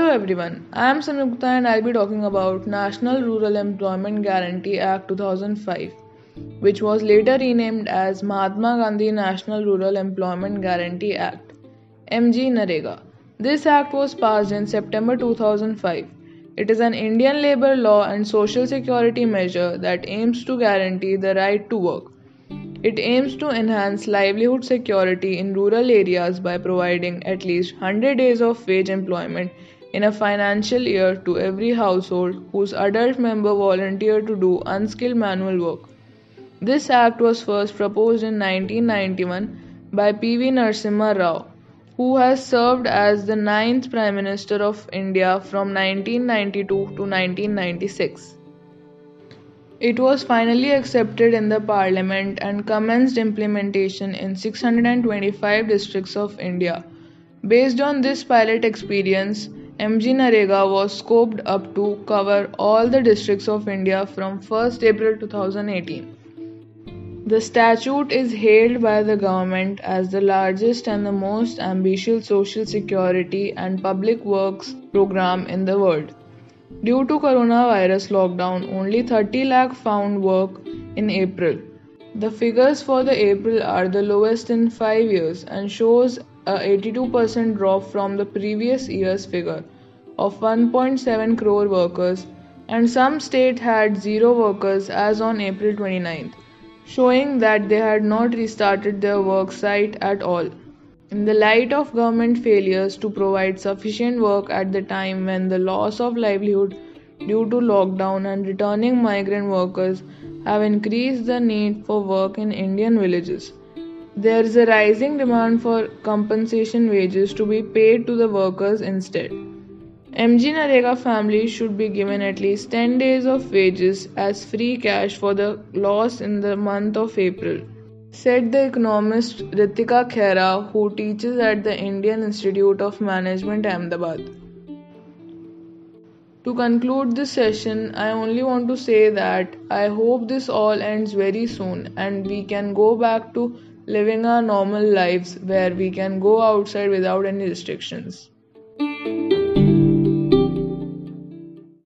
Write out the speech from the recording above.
everyone, I am Samyukta and I'll be talking about National Rural Employment Guarantee Act 2005, which was later renamed as Mahatma Gandhi National Rural Employment Guarantee Act, MG NREGA. This act was passed in September 2005. It is an Indian labor law and social security measure that aims to guarantee the right to work. It aims to enhance livelihood security in rural areas by providing at least 100 days of wage employment in a financial year to every household whose adult member volunteered to do unskilled manual work. This act was first proposed in 1991 by P.V. Narasimha Rao, who has served as the ninth Prime Minister of India from 1992 to 1996. It was finally accepted in the parliament and commenced implementation in 625 districts of India. Based on this pilot experience, MG NREGA was scoped up to cover all the districts of India from 1st April 2018. The statute is hailed by the government as the largest and the most ambitious social security and public works program in the world. Due to coronavirus lockdown, only 30 lakh found work in April. The figures for the April are the lowest in 5 years and shows a 82% drop from the previous year's figure of 1.7 crore workers and some state had zero workers as on April 29th, showing that they had not restarted their work site at all. In the light of government failures to provide sufficient work at the time when the loss of livelihood due to lockdown and returning migrant workers have increased the need for work in Indian villages. There is a rising demand for compensation wages to be paid to the workers instead. MG NREGA families should be given at least 10 days of wages as free cash for the loss in the month of April said the economist Ritika Khera, who teaches at the Indian Institute of Management, Ahmedabad. To conclude this session, I only want to say that I hope this all ends very soon and we can go back to living our normal lives where we can go outside without any restrictions.